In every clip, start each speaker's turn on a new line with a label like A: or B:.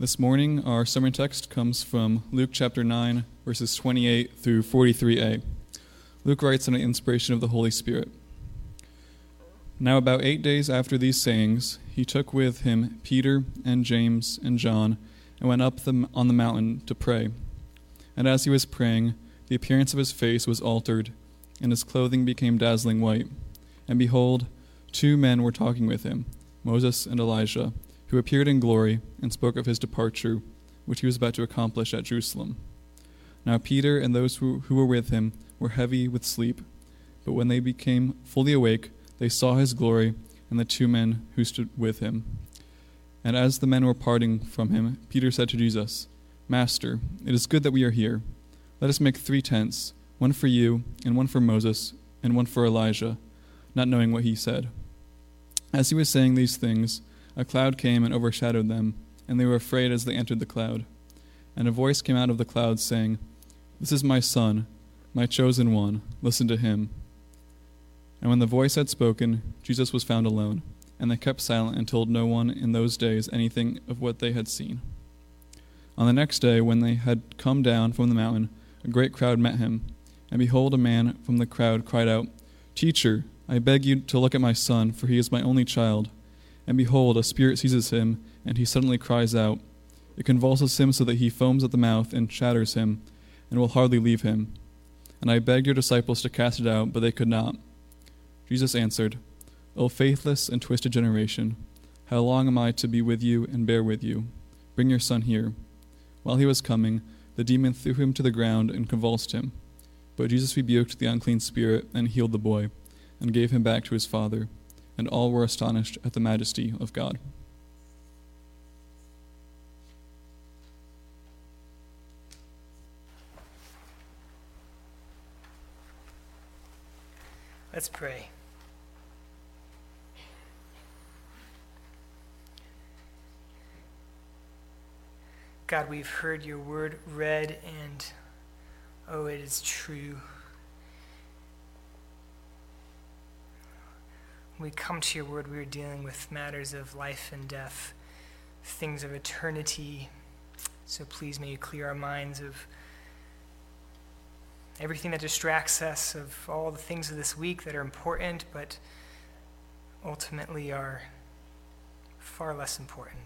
A: This morning, our sermon text comes from Luke chapter 9, verses 28 through 43a. Luke writes on the inspiration of the Holy Spirit. Now, about eight days after these sayings, he took with him Peter and James and John and went up the, on the mountain to pray. And as he was praying, the appearance of his face was altered, and his clothing became dazzling white. And behold, two men were talking with him, Moses and Elijah who appeared in glory and spoke of his departure, which he was about to accomplish at Jerusalem. Now Peter and those who, who were with him were heavy with sleep, but when they became fully awake, they saw his glory and the two men who stood with him. And as the men were parting from him, Peter said to Jesus, Master, it is good that we are here. Let us make three tents, one for you, and one for Moses, and one for Elijah, not knowing what he said. As he was saying these things, a cloud came and overshadowed them, and they were afraid as they entered the cloud. And a voice came out of the cloud, saying, This is my Son, my chosen one. Listen to him. And when the voice had spoken, Jesus was found alone, and they kept silent and told no one in those days anything of what they had seen. On the next day, when they had come down from the mountain, a great crowd met him. And behold, a man from the crowd cried out, Teacher, I beg you to look at my son, for he is my only child. And behold, a spirit seizes him, and he suddenly cries out. It convulses him so that he foams at the mouth and shatters him, and will hardly leave him. And I begged your disciples to cast it out, but they could not. Jesus answered, O faithless and twisted generation, how long am I to be with you and bear with you? Bring your son here. While he was coming, the demon threw him to the ground and convulsed him. But Jesus rebuked the unclean spirit and healed the boy, and gave him back to his father and all were astonished at the majesty of God.
B: Let's pray. God, we've heard your word read, and oh, it is true. We come to your word, we are dealing with matters of life and death, things of eternity. So please may you clear our minds of everything that distracts us, of all the things of this week that are important, but ultimately are far less important.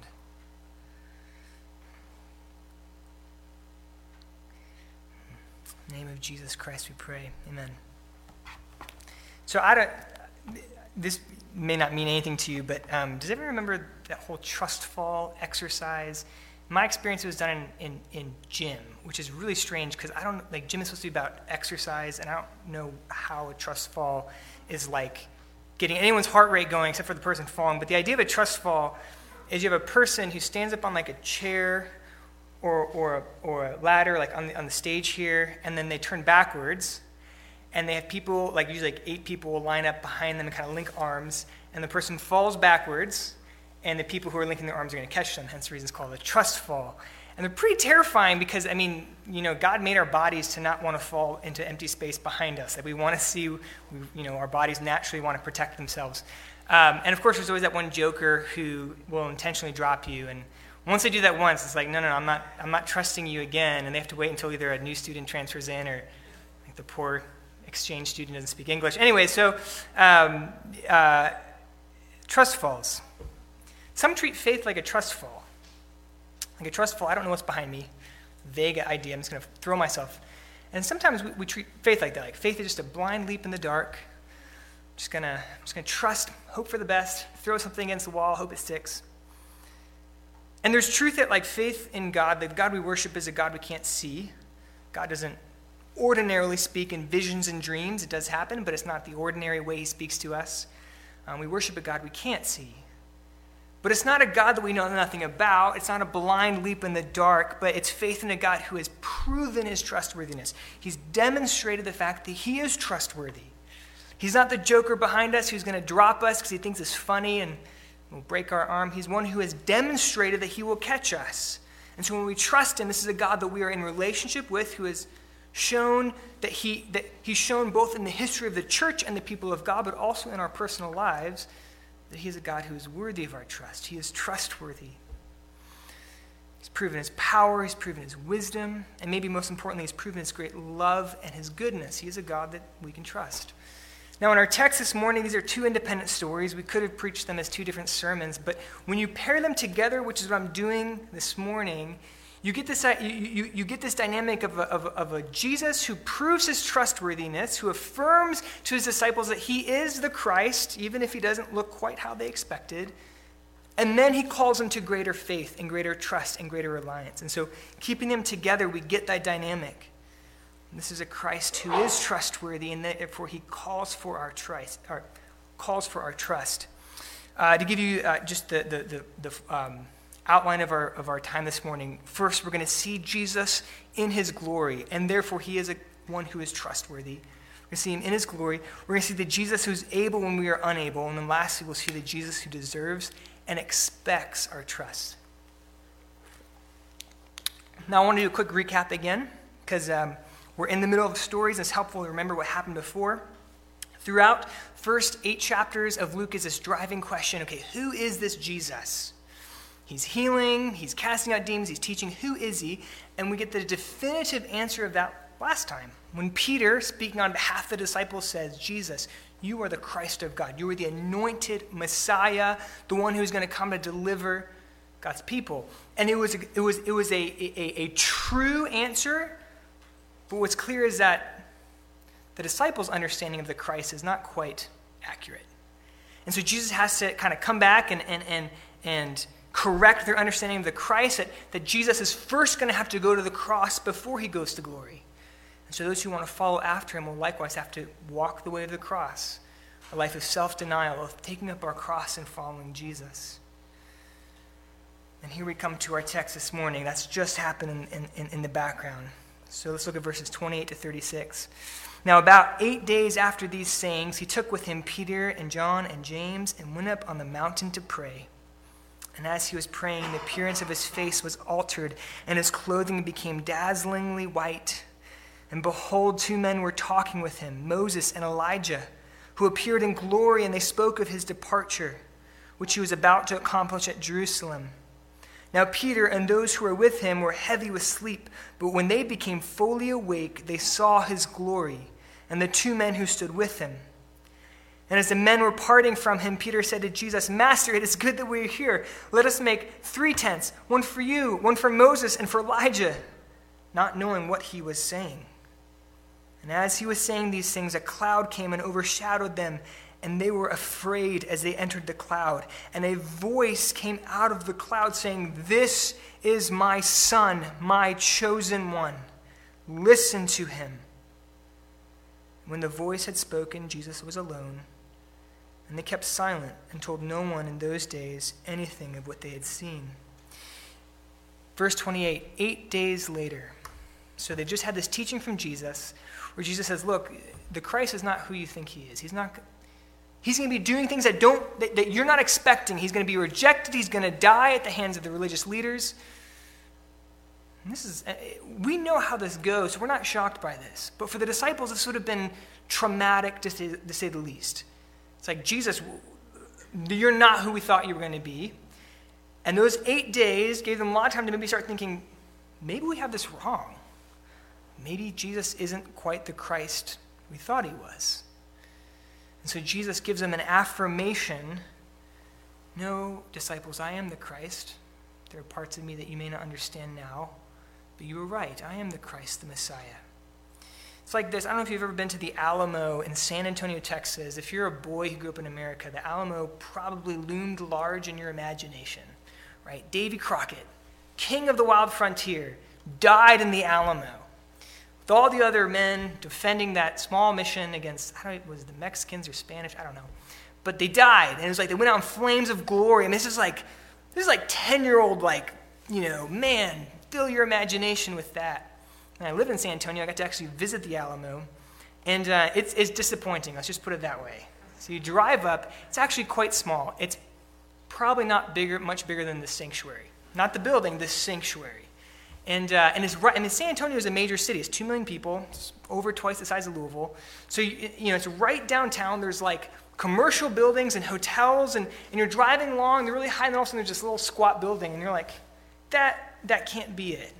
B: In the name of Jesus Christ we pray. Amen. So I don't this may not mean anything to you, but um, does everyone remember that whole trust fall exercise? My experience was done in, in, in gym, which is really strange because I don't like gym is supposed to be about exercise, and I don't know how a trust fall is like getting anyone's heart rate going except for the person falling. But the idea of a trust fall is you have a person who stands up on like a chair or, or, or a ladder, like on the, on the stage here, and then they turn backwards and they have people, like usually like eight people will line up behind them and kind of link arms, and the person falls backwards, and the people who are linking their arms are going to catch them, hence the reason it's called a trust fall. And they're pretty terrifying because, I mean, you know, God made our bodies to not want to fall into empty space behind us. That we want to see, you know, our bodies naturally want to protect themselves. Um, and of course, there's always that one joker who will intentionally drop you. And once they do that once, it's like, no, no, no, I'm not, I'm not trusting you again. And they have to wait until either a new student transfers in or like the poor exchange student doesn't speak English. Anyway, so um, uh, trust falls. Some treat faith like a trust fall. Like a trust fall, I don't know what's behind me. Vague idea, I'm just going to throw myself. And sometimes we, we, treat faith like that. Like faith is just a blind leap in the dark. Just gonna, I'm just gonna trust, hope for the best, throw something against the wall, hope it sticks. And there's truth that, like faith in God, the God we worship is a God we can't see. God doesn't ordinarily speak in visions and dreams. It does happen, but it's not the ordinary way he speaks to us. Um, we worship a God we can't see. But it's not a God that we know nothing about. It's not a blind leap in the dark, but it's faith in a God who has proven his trustworthiness. He's demonstrated the fact that he is trustworthy. He's not the joker behind us who's going to drop us because he thinks it's funny and will break our arm. He's one who has demonstrated that he will catch us. And so when we trust him, this is a God that we are in relationship with who is shown that, he, that he's shown both in the history of the church and the people of God, but also in our personal lives, that he is a God who is worthy of our trust. He is trustworthy. He's proven his power, he's proven his wisdom, and maybe most importantly, he's proven his great love and his goodness. He is a God that we can trust. Now, in our text this morning, these are two independent stories. We could have preached them as two different sermons, but when you pair them together, which is what I'm doing this morning, you get this, you, you, you get this dynamic of a, of, of a Jesus who proves his trustworthiness, who affirms to his disciples that he is the Christ, even if he doesn't look quite how they expected. And then he calls them to greater faith and greater trust and greater reliance. And so, keeping them together, we get that dynamic. This is a Christ who is trustworthy, and therefore he calls for our trust. Calls for our trust. Uh, to give you uh, just the, the, the, the um, outline of our, of our time this morning, first we're going to see Jesus in his glory, and therefore he is a, one who is trustworthy. We're going to see him in his glory. We're going to see the Jesus who's able when we are unable. And then lastly, we'll see the Jesus who deserves and expects our trust. Now, I want to do a quick recap again, because um, we're in the middle of stories, it's helpful to remember what happened before. Throughout first eight chapters of Luke is this driving question okay, who is this Jesus? He's healing, he's casting out demons, he's teaching. Who is he? And we get the definitive answer of that last time. When Peter, speaking on behalf of the disciples, says, Jesus, you are the Christ of God. You are the anointed Messiah, the one who's going to come to deliver God's people. And it was, it was, it was a, a, a true answer but what's clear is that the disciples' understanding of the Christ is not quite accurate. And so Jesus has to kind of come back and, and, and, and correct their understanding of the Christ, that, that Jesus is first going to have to go to the cross before he goes to glory. And so those who want to follow after him will likewise have to walk the way of the cross, a life of self denial, of taking up our cross and following Jesus. And here we come to our text this morning. That's just happened in, in, in the background. So let's look at verses 28 to 36. Now, about eight days after these sayings, he took with him Peter and John and James and went up on the mountain to pray. And as he was praying, the appearance of his face was altered, and his clothing became dazzlingly white. And behold, two men were talking with him, Moses and Elijah, who appeared in glory, and they spoke of his departure, which he was about to accomplish at Jerusalem. Now, Peter and those who were with him were heavy with sleep, but when they became fully awake, they saw his glory and the two men who stood with him. And as the men were parting from him, Peter said to Jesus, Master, it is good that we are here. Let us make three tents one for you, one for Moses, and for Elijah, not knowing what he was saying. And as he was saying these things, a cloud came and overshadowed them and they were afraid as they entered the cloud. And a voice came out of the cloud saying, This is my son, my chosen one. Listen to him. When the voice had spoken, Jesus was alone. And they kept silent and told no one in those days anything of what they had seen. Verse 28 Eight days later, so they just had this teaching from Jesus where Jesus says, Look, the Christ is not who you think he is. He's not He's going to be doing things that, don't, that, that you're not expecting. He's going to be rejected. He's going to die at the hands of the religious leaders. And this is, uh, we know how this goes, we're not shocked by this. But for the disciples, this would have been traumatic to say, to say the least. It's like, Jesus, you're not who we thought you were going to be. And those eight days gave them a lot of time to maybe start thinking, maybe we have this wrong. Maybe Jesus isn't quite the Christ we thought he was. And so Jesus gives them an affirmation No, disciples, I am the Christ. There are parts of me that you may not understand now, but you were right. I am the Christ, the Messiah. Like this. I don't know if you've ever been to the Alamo in San Antonio, Texas. If you're a boy who grew up in America, the Alamo probably loomed large in your imagination, right? Davy Crockett, king of the wild frontier, died in the Alamo with all the other men defending that small mission against, I don't know, was it the Mexicans or Spanish? I don't know. But they died, and it was like they went out in flames of glory. I mean, this is like, this is like 10 year old, like, you know, man, fill your imagination with that. And I live in San Antonio. I got to actually visit the Alamo, and uh, it's, it's disappointing. Let's just put it that way. So you drive up, it's actually quite small. It's probably not bigger, much bigger than the sanctuary. Not the building, the sanctuary. And, uh, and it's right, mean, San Antonio is a major city. It's 2 million people. It's over twice the size of Louisville. So, you, you know, it's right downtown. There's like commercial buildings and hotels, and, and you're driving along, they're really high, and all of a sudden there's this little squat building, and you're like, that, that can't be it.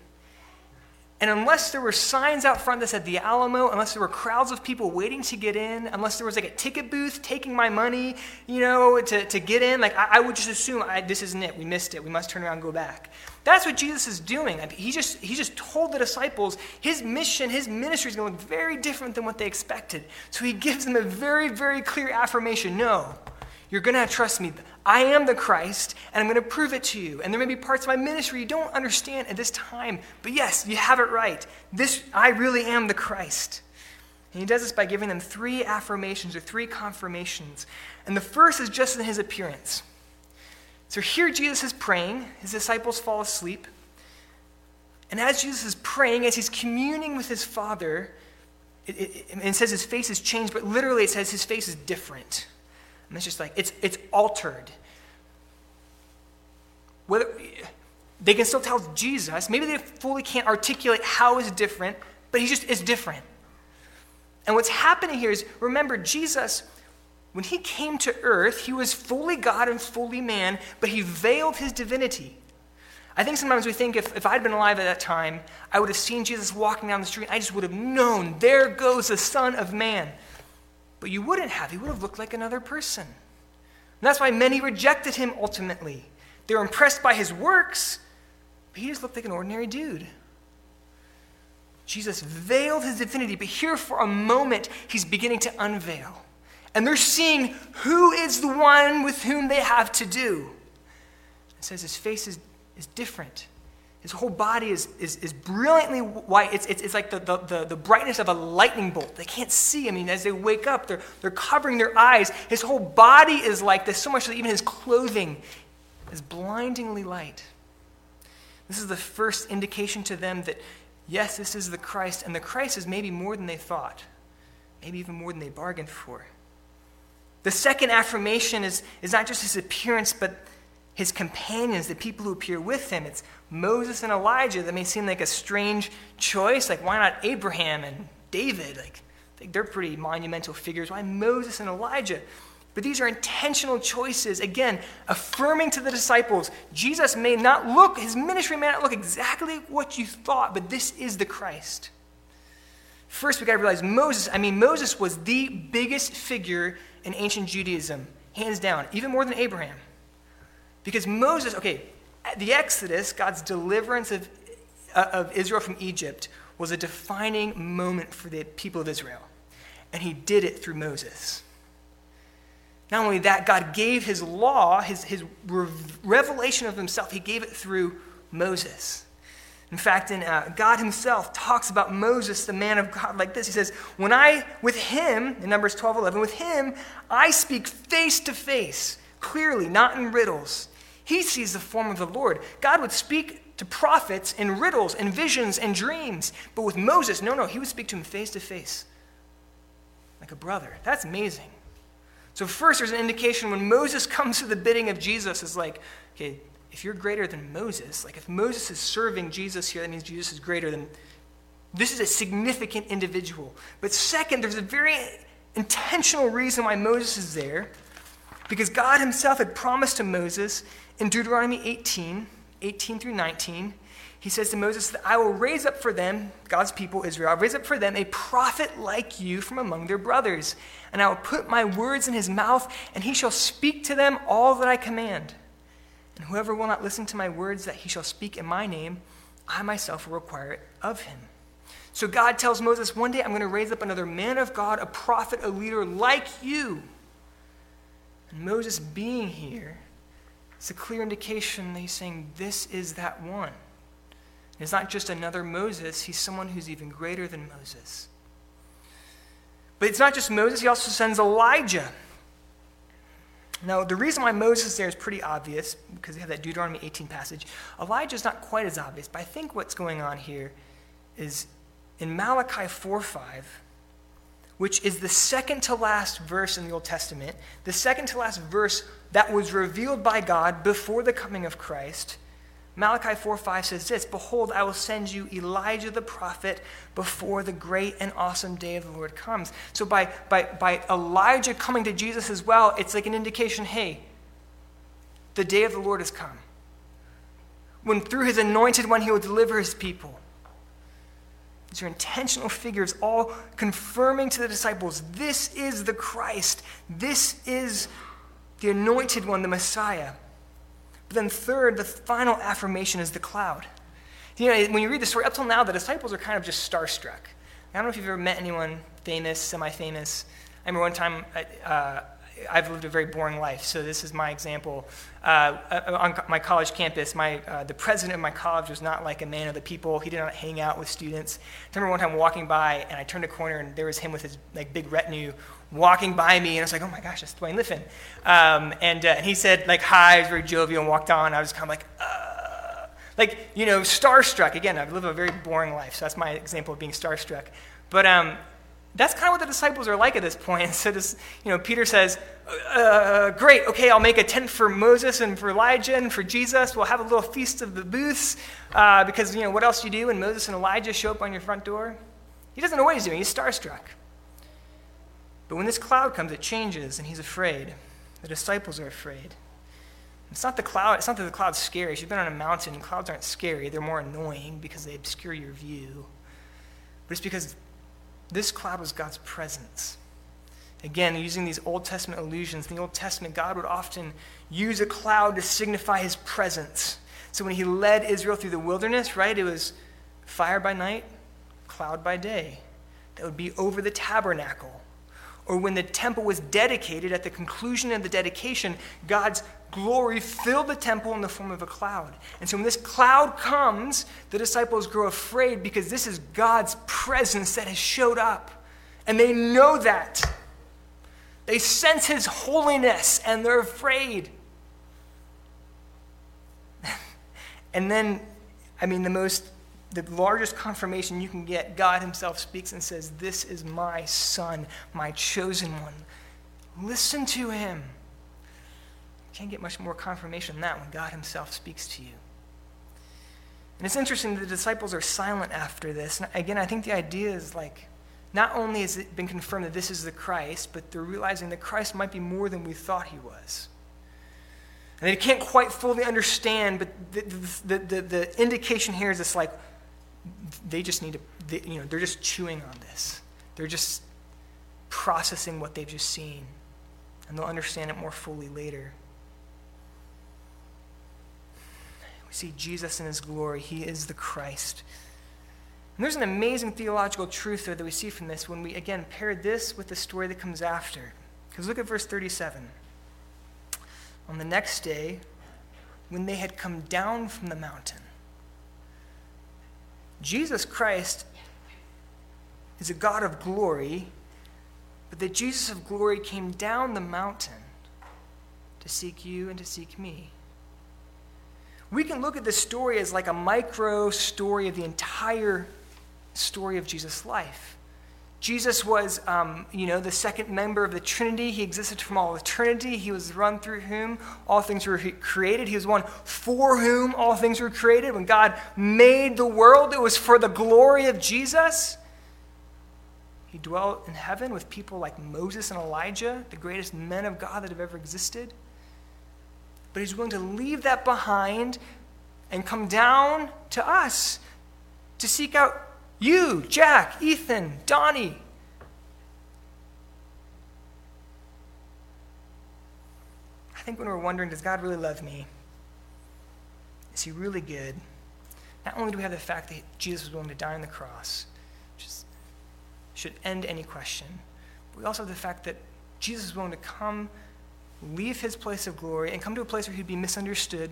B: And unless there were signs out front that said the Alamo, unless there were crowds of people waiting to get in, unless there was like a ticket booth taking my money, you know, to, to get in, like I, I would just assume I, this isn't it. We missed it. We must turn around and go back. That's what Jesus is doing. He just, he just told the disciples his mission, his ministry is going to look very different than what they expected. So he gives them a very, very clear affirmation no, you're going to trust me. I am the Christ, and I'm going to prove it to you. And there may be parts of my ministry you don't understand at this time, but yes, you have it right. This, I really am the Christ. And he does this by giving them three affirmations or three confirmations. And the first is just in his appearance. So here Jesus is praying, his disciples fall asleep. And as Jesus is praying, as he's communing with his Father, it, it, it says his face is changed, but literally it says his face is different. And it's just like, it's, it's altered. Whether, they can still tell Jesus. Maybe they fully can't articulate how is different, but he just is different. And what's happening here is remember, Jesus, when he came to earth, he was fully God and fully man, but he veiled his divinity. I think sometimes we think if, if I'd been alive at that time, I would have seen Jesus walking down the street, I just would have known, there goes the Son of Man. But you wouldn't have. He would have looked like another person. And that's why many rejected him ultimately. They were impressed by his works, but he just looked like an ordinary dude. Jesus veiled his divinity, but here for a moment, he's beginning to unveil. And they're seeing who is the one with whom they have to do. It says his face is, is different. His whole body is, is, is brilliantly white. It's, it's, it's like the, the, the, brightness of a lightning bolt. They can't see. I mean, as they wake up, they're, they're covering their eyes. His whole body is like this, so much that even his clothing is blindingly light. This is the first indication to them that, yes, this is the Christ, and the Christ is maybe more than they thought, maybe even more than they bargained for. The second affirmation is, is not just his appearance, but his companions, the people who appear with him. It's Moses and Elijah. That may seem like a strange choice. Like, why not Abraham and David? Like, they're pretty monumental figures. Why Moses and Elijah? But these are intentional choices. Again, affirming to the disciples Jesus may not look, his ministry may not look exactly what you thought, but this is the Christ. First, we got to realize Moses, I mean, Moses was the biggest figure in ancient Judaism, hands down, even more than Abraham. Because Moses, okay, the Exodus, God's deliverance of, uh, of Israel from Egypt, was a defining moment for the people of Israel. And he did it through Moses. Not only that, God gave his law, his, his revelation of himself, he gave it through Moses. In fact, in, uh, God himself talks about Moses, the man of God, like this. He says, When I, with him, in Numbers 12 11, with him, I speak face to face, clearly, not in riddles. He sees the form of the Lord. God would speak to prophets in riddles and visions and dreams. But with Moses, no, no, he would speak to him face to face, like a brother. That's amazing. So, first, there's an indication when Moses comes to the bidding of Jesus, is like, okay, if you're greater than Moses, like if Moses is serving Jesus here, that means Jesus is greater than. This is a significant individual. But second, there's a very intentional reason why Moses is there. Because God himself had promised to Moses in Deuteronomy 18, 18 through 19, he says to Moses that I will raise up for them, God's people, Israel, I'll raise up for them a prophet like you from among their brothers. And I will put my words in his mouth, and he shall speak to them all that I command. And whoever will not listen to my words that he shall speak in my name, I myself will require it of him. So God tells Moses, One day I'm going to raise up another man of God, a prophet, a leader like you. And Moses being here it's a clear indication that he's saying, This is that one. It's not just another Moses, he's someone who's even greater than Moses. But it's not just Moses, he also sends Elijah. Now, the reason why Moses is there is pretty obvious because we have that Deuteronomy 18 passage. Elijah is not quite as obvious, but I think what's going on here is in Malachi 4 5, which is the second to last verse in the Old Testament, the second to last verse that was revealed by God before the coming of Christ. Malachi 4 5 says this Behold, I will send you Elijah the prophet before the great and awesome day of the Lord comes. So, by, by, by Elijah coming to Jesus as well, it's like an indication hey, the day of the Lord has come. when through his anointed one he will deliver his people. These are intentional figures, all confirming to the disciples this is the Christ, this is the anointed one, the Messiah. But then, third, the final affirmation is the cloud. You know, when you read the story, up till now, the disciples are kind of just starstruck. I don't know if you've ever met anyone famous, semi famous. I remember one time, uh, I've lived a very boring life, so this is my example. Uh, uh, on my college campus, my, uh, the president of my college was not like a man of the people. He did not hang out with students. I remember one time walking by, and I turned a corner, and there was him with his like big retinue walking by me, and I was like, "Oh my gosh, that's Duane Litfin." Um, and, uh, and he said like hi, he was very jovial, and walked on. I was kind of like, uh, like you know, starstruck. Again, I've lived a very boring life, so that's my example of being starstruck. But um, that's kind of what the disciples are like at this point. So this, you know, Peter says, uh, "Great, okay, I'll make a tent for Moses and for Elijah and for Jesus. We'll have a little feast of the booths uh, because you know what else do you do when Moses and Elijah show up on your front door? He doesn't know what he's doing. He's starstruck. But when this cloud comes, it changes, and he's afraid. The disciples are afraid. It's not the cloud. It's not that the cloud's scary. If you've been on a mountain, clouds aren't scary. They're more annoying because they obscure your view. But it's because this cloud was God's presence. Again, using these Old Testament allusions, in the Old Testament, God would often use a cloud to signify his presence. So when he led Israel through the wilderness, right, it was fire by night, cloud by day. That would be over the tabernacle. Or when the temple was dedicated, at the conclusion of the dedication, God's glory filled the temple in the form of a cloud. And so when this cloud comes, the disciples grow afraid because this is God's presence that has showed up. And they know that. They sense his holiness and they're afraid. and then, I mean, the most, the largest confirmation you can get, God himself speaks and says, This is my son, my chosen one. Listen to him. Can't get much more confirmation than that when God Himself speaks to you. And it's interesting, that the disciples are silent after this. And again, I think the idea is like, not only has it been confirmed that this is the Christ, but they're realizing that Christ might be more than we thought he was. And they can't quite fully understand, but the, the, the, the indication here is it's like they just need to, they, you know, they're just chewing on this. They're just processing what they've just seen. And they'll understand it more fully later. See Jesus in his glory. He is the Christ. And there's an amazing theological truth there that we see from this when we, again, pair this with the story that comes after. Because look at verse 37. On the next day, when they had come down from the mountain, Jesus Christ is a God of glory, but that Jesus of glory came down the mountain to seek you and to seek me we can look at this story as like a micro story of the entire story of Jesus' life. Jesus was, um, you know, the second member of the Trinity. He existed from all eternity. He was run through whom all things were created. He was one for whom all things were created. When God made the world, it was for the glory of Jesus. He dwelt in heaven with people like Moses and Elijah, the greatest men of God that have ever existed but he's willing to leave that behind and come down to us to seek out you, Jack, Ethan, Donnie. I think when we're wondering, does God really love me? Is he really good? Not only do we have the fact that Jesus was willing to die on the cross, which should end any question, but we also have the fact that Jesus is willing to come leave his place of glory and come to a place where he'd be misunderstood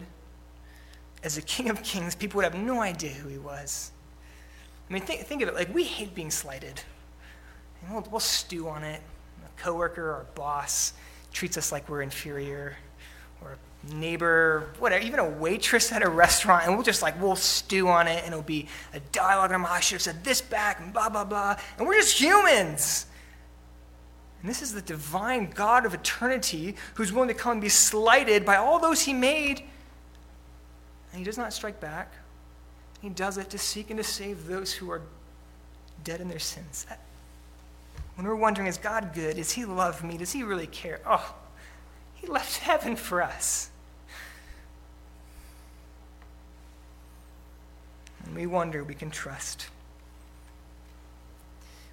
B: as the King of Kings. People would have no idea who he was. I mean, think, think of it like we hate being slighted. And we'll, we'll stew on it. A coworker or boss treats us like we're inferior, or a neighbor, whatever, even a waitress at a restaurant, and we'll just like, we'll stew on it, and it'll be a dialogue, and I should have said this back, and blah, blah, blah. And we're just humans. And this is the divine God of eternity who's willing to come and be slighted by all those he made. And he does not strike back. He does it to seek and to save those who are dead in their sins. When we're wondering, is God good? Does he love me? Does he really care? Oh, he left heaven for us. When we wonder, we can trust.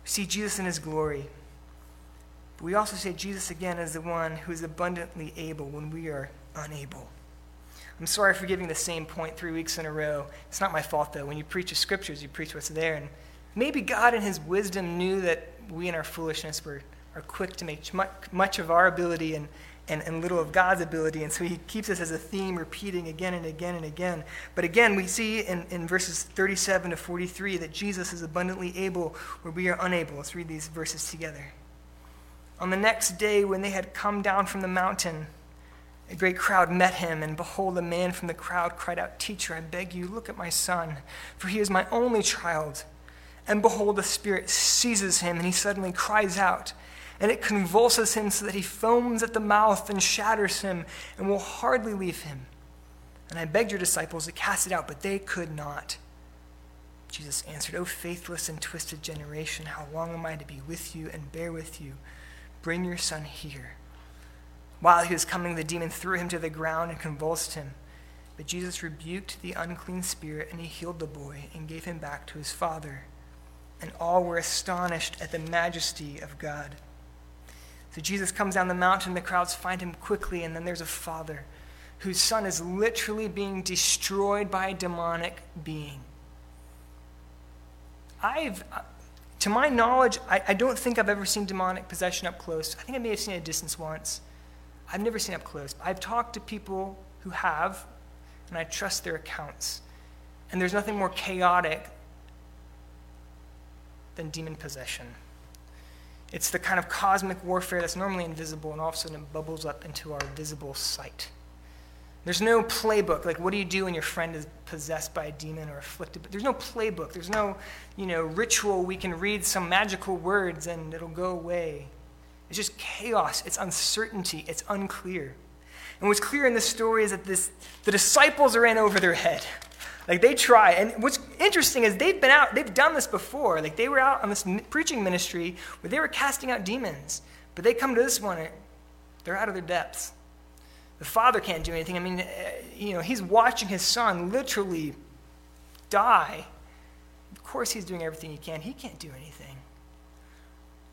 B: We see Jesus in his glory. But we also see Jesus again as the one who is abundantly able when we are unable. I'm sorry for giving the same point three weeks in a row. It's not my fault, though. When you preach the scriptures, you preach what's there. And maybe God, in his wisdom, knew that we, in our foolishness, were, are quick to make much of our ability and, and, and little of God's ability. And so he keeps us as a theme repeating again and again and again. But again, we see in, in verses 37 to 43 that Jesus is abundantly able where we are unable. Let's read these verses together. On the next day, when they had come down from the mountain, a great crowd met him, and behold, a man from the crowd cried out, Teacher, I beg you, look at my son, for he is my only child. And behold, the Spirit seizes him, and he suddenly cries out, and it convulses him so that he foams at the mouth and shatters him, and will hardly leave him. And I begged your disciples to cast it out, but they could not. Jesus answered, O faithless and twisted generation, how long am I to be with you and bear with you? Bring your son here. While he was coming, the demon threw him to the ground and convulsed him. But Jesus rebuked the unclean spirit, and he healed the boy and gave him back to his father. And all were astonished at the majesty of God. So Jesus comes down the mountain, the crowds find him quickly, and then there's a father whose son is literally being destroyed by a demonic being. I've, to my knowledge, I, I don't think I've ever seen demonic possession up close. I think I may have seen it at a distance once. I've never seen it up close. I've talked to people who have, and I trust their accounts. And there's nothing more chaotic than demon possession. It's the kind of cosmic warfare that's normally invisible, and all of a sudden it bubbles up into our visible sight. There's no playbook. Like, what do you do when your friend is possessed by a demon or afflicted? But there's no playbook. There's no, you know, ritual. We can read some magical words and it'll go away. It's just chaos, it's uncertainty, it's unclear. And what's clear in this story is that this, the disciples are in over their head. Like they try. And what's interesting is they've been out, they've done this before. Like they were out on this preaching ministry where they were casting out demons. But they come to this one, they're out of their depths. The father can't do anything. I mean, eh, you know, he's watching his son literally die. Of course, he's doing everything he can. He can't do anything.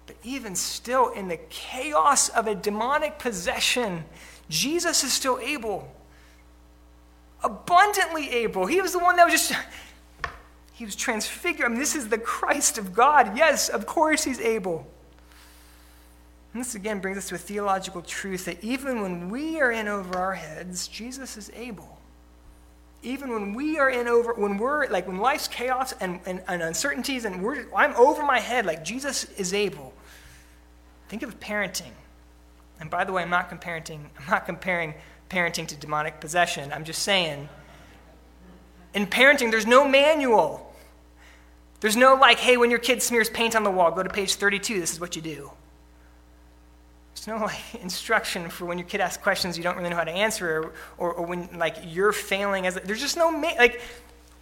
B: But even still, in the chaos of a demonic possession, Jesus is still able. Abundantly able. He was the one that was just, he was transfigured. I mean, this is the Christ of God. Yes, of course he's able. And this again brings us to a theological truth that even when we are in over our heads, Jesus is able. Even when we are in over, when we're like, when life's chaos and, and, and uncertainties and we're, I'm over my head, like Jesus is able. Think of parenting. And by the way, I'm not comparing, I'm not comparing parenting to demonic possession. I'm just saying, in parenting, there's no manual. There's no like, hey, when your kid smears paint on the wall, go to page 32, this is what you do. There's no like instruction for when your kid asks questions you don't really know how to answer, or, or, or when like you're failing as there's just no ma- like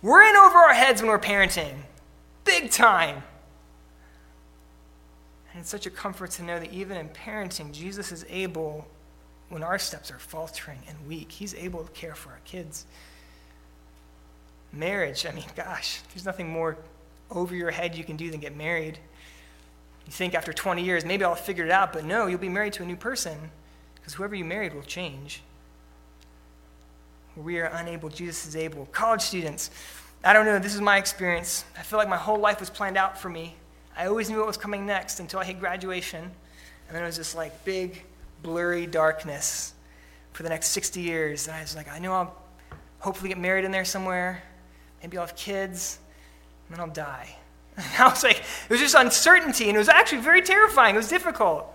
B: we're in over our heads when we're parenting, big time. And it's such a comfort to know that even in parenting, Jesus is able, when our steps are faltering and weak, He's able to care for our kids. Marriage, I mean, gosh, there's nothing more over your head you can do than get married. You think after 20 years, maybe I'll figure it out, but no, you'll be married to a new person because whoever you married will change. We are unable, Jesus is able. College students, I don't know, this is my experience. I feel like my whole life was planned out for me. I always knew what was coming next until I hit graduation. And then it was just like big, blurry darkness for the next 60 years. And I was like, I know I'll hopefully get married in there somewhere. Maybe I'll have kids. And then I'll die. And I was like, it was just uncertainty. And it was actually very terrifying. It was difficult.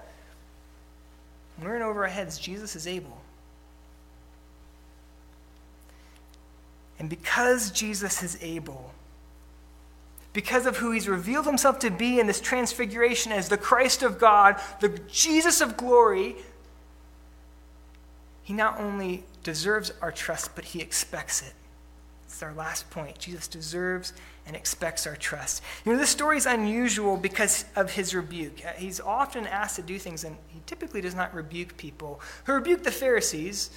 B: we're in over our heads. Jesus is able. And because Jesus is able, because of who he's revealed himself to be in this transfiguration as the Christ of God, the Jesus of glory, he not only deserves our trust, but he expects it. It's our last point. Jesus deserves and expects our trust. You know, this story is unusual because of his rebuke. Uh, he's often asked to do things, and he typically does not rebuke people. He rebuked the Pharisees,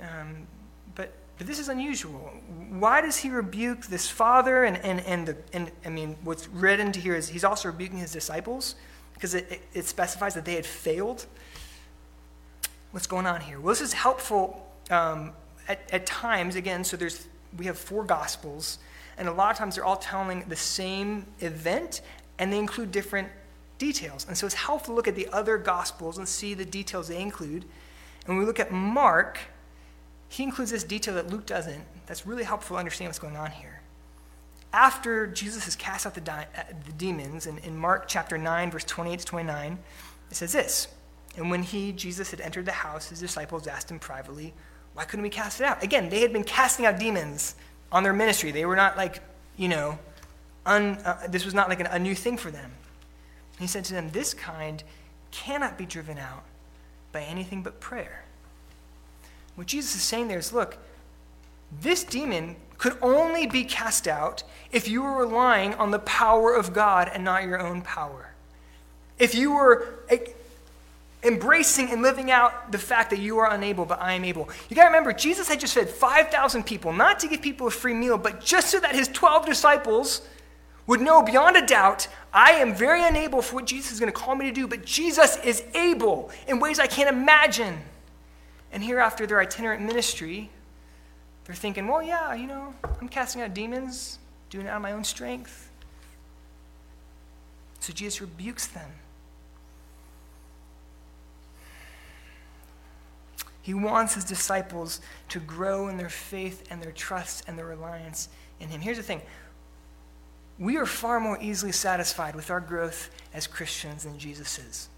B: um, but but this is unusual. Why does he rebuke this father? And, and, and, the, and I mean, what's written to here is he's also rebuking his disciples because it, it, it specifies that they had failed. What's going on here? Well, this is helpful um, at, at times, again, so there's, we have four gospels, and a lot of times they're all telling the same event, and they include different details. And so it's helpful to look at the other gospels and see the details they include. And when we look at Mark, he includes this detail that Luke doesn't. That's really helpful to understand what's going on here. After Jesus has cast out the, di- uh, the demons, in, in Mark chapter 9, verse 28 to 29, it says this And when he, Jesus, had entered the house, his disciples asked him privately, Why couldn't we cast it out? Again, they had been casting out demons on their ministry. They were not like, you know, un, uh, this was not like an, a new thing for them. He said to them, This kind cannot be driven out by anything but prayer. What Jesus is saying there is look, this demon could only be cast out if you were relying on the power of God and not your own power. If you were embracing and living out the fact that you are unable, but I am able. You got to remember, Jesus had just fed 5,000 people, not to give people a free meal, but just so that his 12 disciples would know beyond a doubt I am very unable for what Jesus is going to call me to do, but Jesus is able in ways I can't imagine. And here, after their itinerant ministry, they're thinking, well, yeah, you know, I'm casting out demons, doing it out of my own strength. So Jesus rebukes them. He wants his disciples to grow in their faith and their trust and their reliance in him. Here's the thing we are far more easily satisfied with our growth as Christians than Jesus is.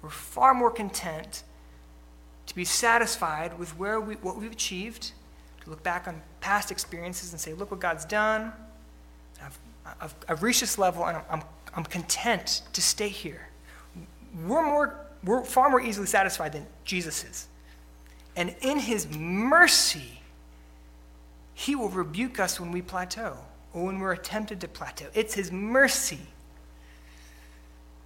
B: We're far more content to be satisfied with where we, what we've achieved, to look back on past experiences and say, look what God's done. I've, I've, I've reached this level and I'm, I'm, I'm content to stay here. We're, more, we're far more easily satisfied than Jesus is. And in his mercy, he will rebuke us when we plateau or when we're tempted to plateau. It's his mercy.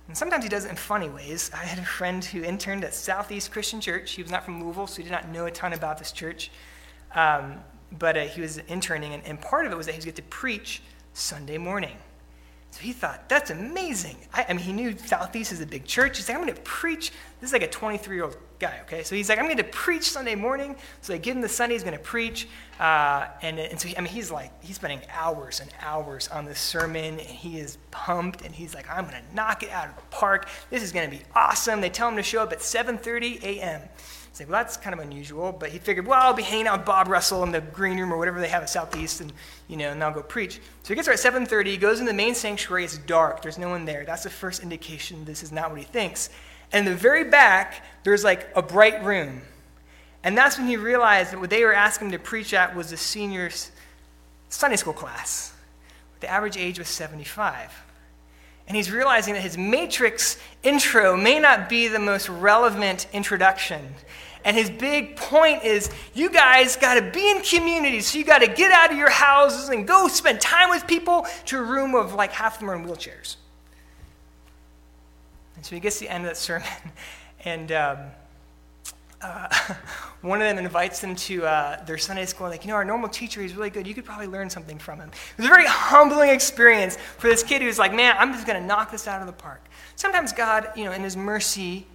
B: And sometimes he does it in funny ways. I had a friend who interned at Southeast Christian Church. He was not from Louisville, so he did not know a ton about this church. Um, but uh, he was interning, and, and part of it was that he was get to preach Sunday morning. So he thought, that's amazing. I, I, mean, he knew Southeast is a big church. He's like, I'm going to preach. This is like a 23 year old guy, okay? So he's like, I'm going to preach Sunday morning. So they give him the Sunday, he's going to preach. Uh, and, and so, he, I mean, he's like, he's spending hours and hours on this sermon, and he is pumped, and he's like, I'm going to knock it out of the park. This is going to be awesome. They tell him to show up at 7.30 a.m. He's like, well, that's kind of unusual. But he figured, well, I'll be hanging out with Bob Russell in the green room or whatever they have at Southeast, and, you know, and I'll go preach. So he gets there at 7.30. He goes in the main sanctuary. It's dark. There's no one there. That's the first indication this is not what he thinks. And in the very back, there's like a bright room. And that's when he realized that what they were asking him to preach at was the senior's Sunday school class. The average age was 75. And he's realizing that his matrix intro may not be the most relevant introduction. And his big point is you guys got to be in community. So you got to get out of your houses and go spend time with people to a room of like half of them are in wheelchairs. And so he gets to the end of that sermon, and um, uh, one of them invites them to uh, their Sunday school. Like, you know, our normal teacher, he's really good. You could probably learn something from him. It was a very humbling experience for this kid who's like, man, I'm just going to knock this out of the park. Sometimes God, you know, in his mercy,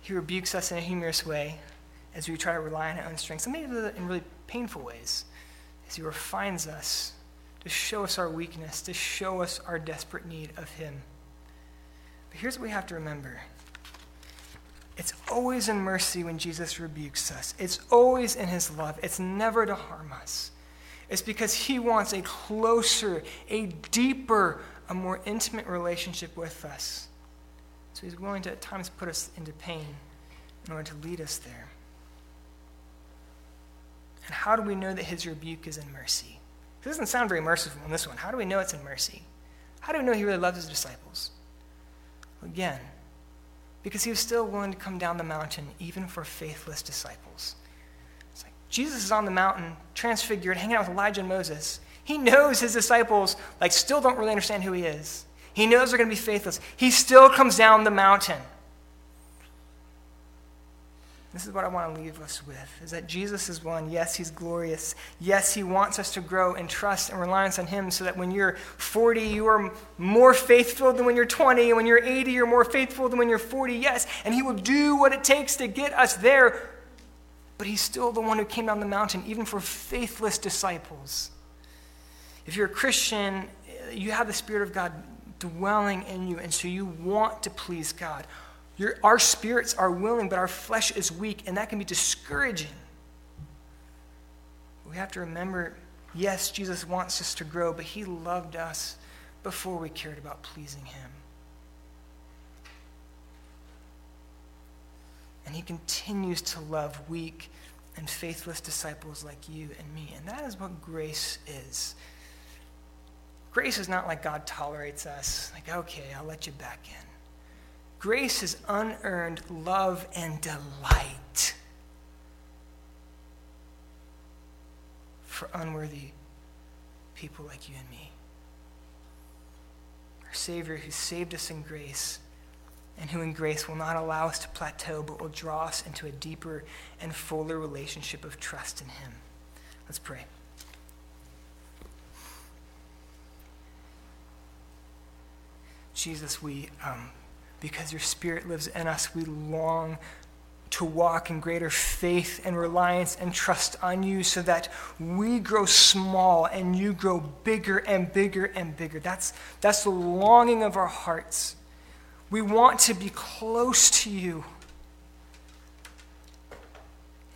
B: he rebukes us in a humorous way as we try to rely on our own strength. Sometimes in really painful ways as he refines us to show us our weakness, to show us our desperate need of him. But here's what we have to remember it's always in mercy when Jesus rebukes us, it's always in his love. It's never to harm us. It's because he wants a closer, a deeper, a more intimate relationship with us. So he's willing to at times put us into pain in order to lead us there. And how do we know that his rebuke is in mercy? It doesn't sound very merciful in this one. How do we know it's in mercy? How do we know he really loves his disciples? Again, because he was still willing to come down the mountain even for faithless disciples. It's like Jesus is on the mountain, transfigured, hanging out with Elijah and Moses. He knows his disciples like still don't really understand who he is. He knows they're going to be faithless. He still comes down the mountain. This is what I want to leave us with is that Jesus is one. Yes, he's glorious. Yes, he wants us to grow in trust and reliance on him so that when you're 40, you are more faithful than when you're 20. And when you're 80, you're more faithful than when you're 40. Yes, and he will do what it takes to get us there. But he's still the one who came down the mountain, even for faithless disciples. If you're a Christian, you have the Spirit of God dwelling in you, and so you want to please God. Our spirits are willing, but our flesh is weak, and that can be discouraging. We have to remember yes, Jesus wants us to grow, but he loved us before we cared about pleasing him. And he continues to love weak and faithless disciples like you and me. And that is what grace is. Grace is not like God tolerates us, like, okay, I'll let you back in. Grace is unearned love and delight for unworthy people like you and me. Our Savior who saved us in grace and who in grace will not allow us to plateau but will draw us into a deeper and fuller relationship of trust in Him. Let's pray. Jesus, we. Um, because your Spirit lives in us, we long to walk in greater faith and reliance and trust on you so that we grow small and you grow bigger and bigger and bigger. That's, that's the longing of our hearts. We want to be close to you.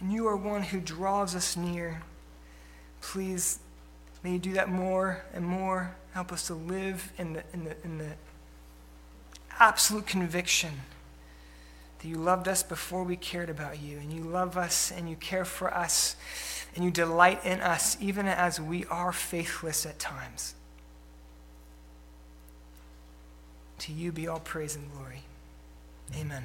B: And you are one who draws us near. Please, may you do that more and more. Help us to live in the, in the, in the absolute conviction that you loved us before we cared about you, and you love us and you care for us, and you delight in us even as we are faithless at times. To you be all praise and glory. Amen.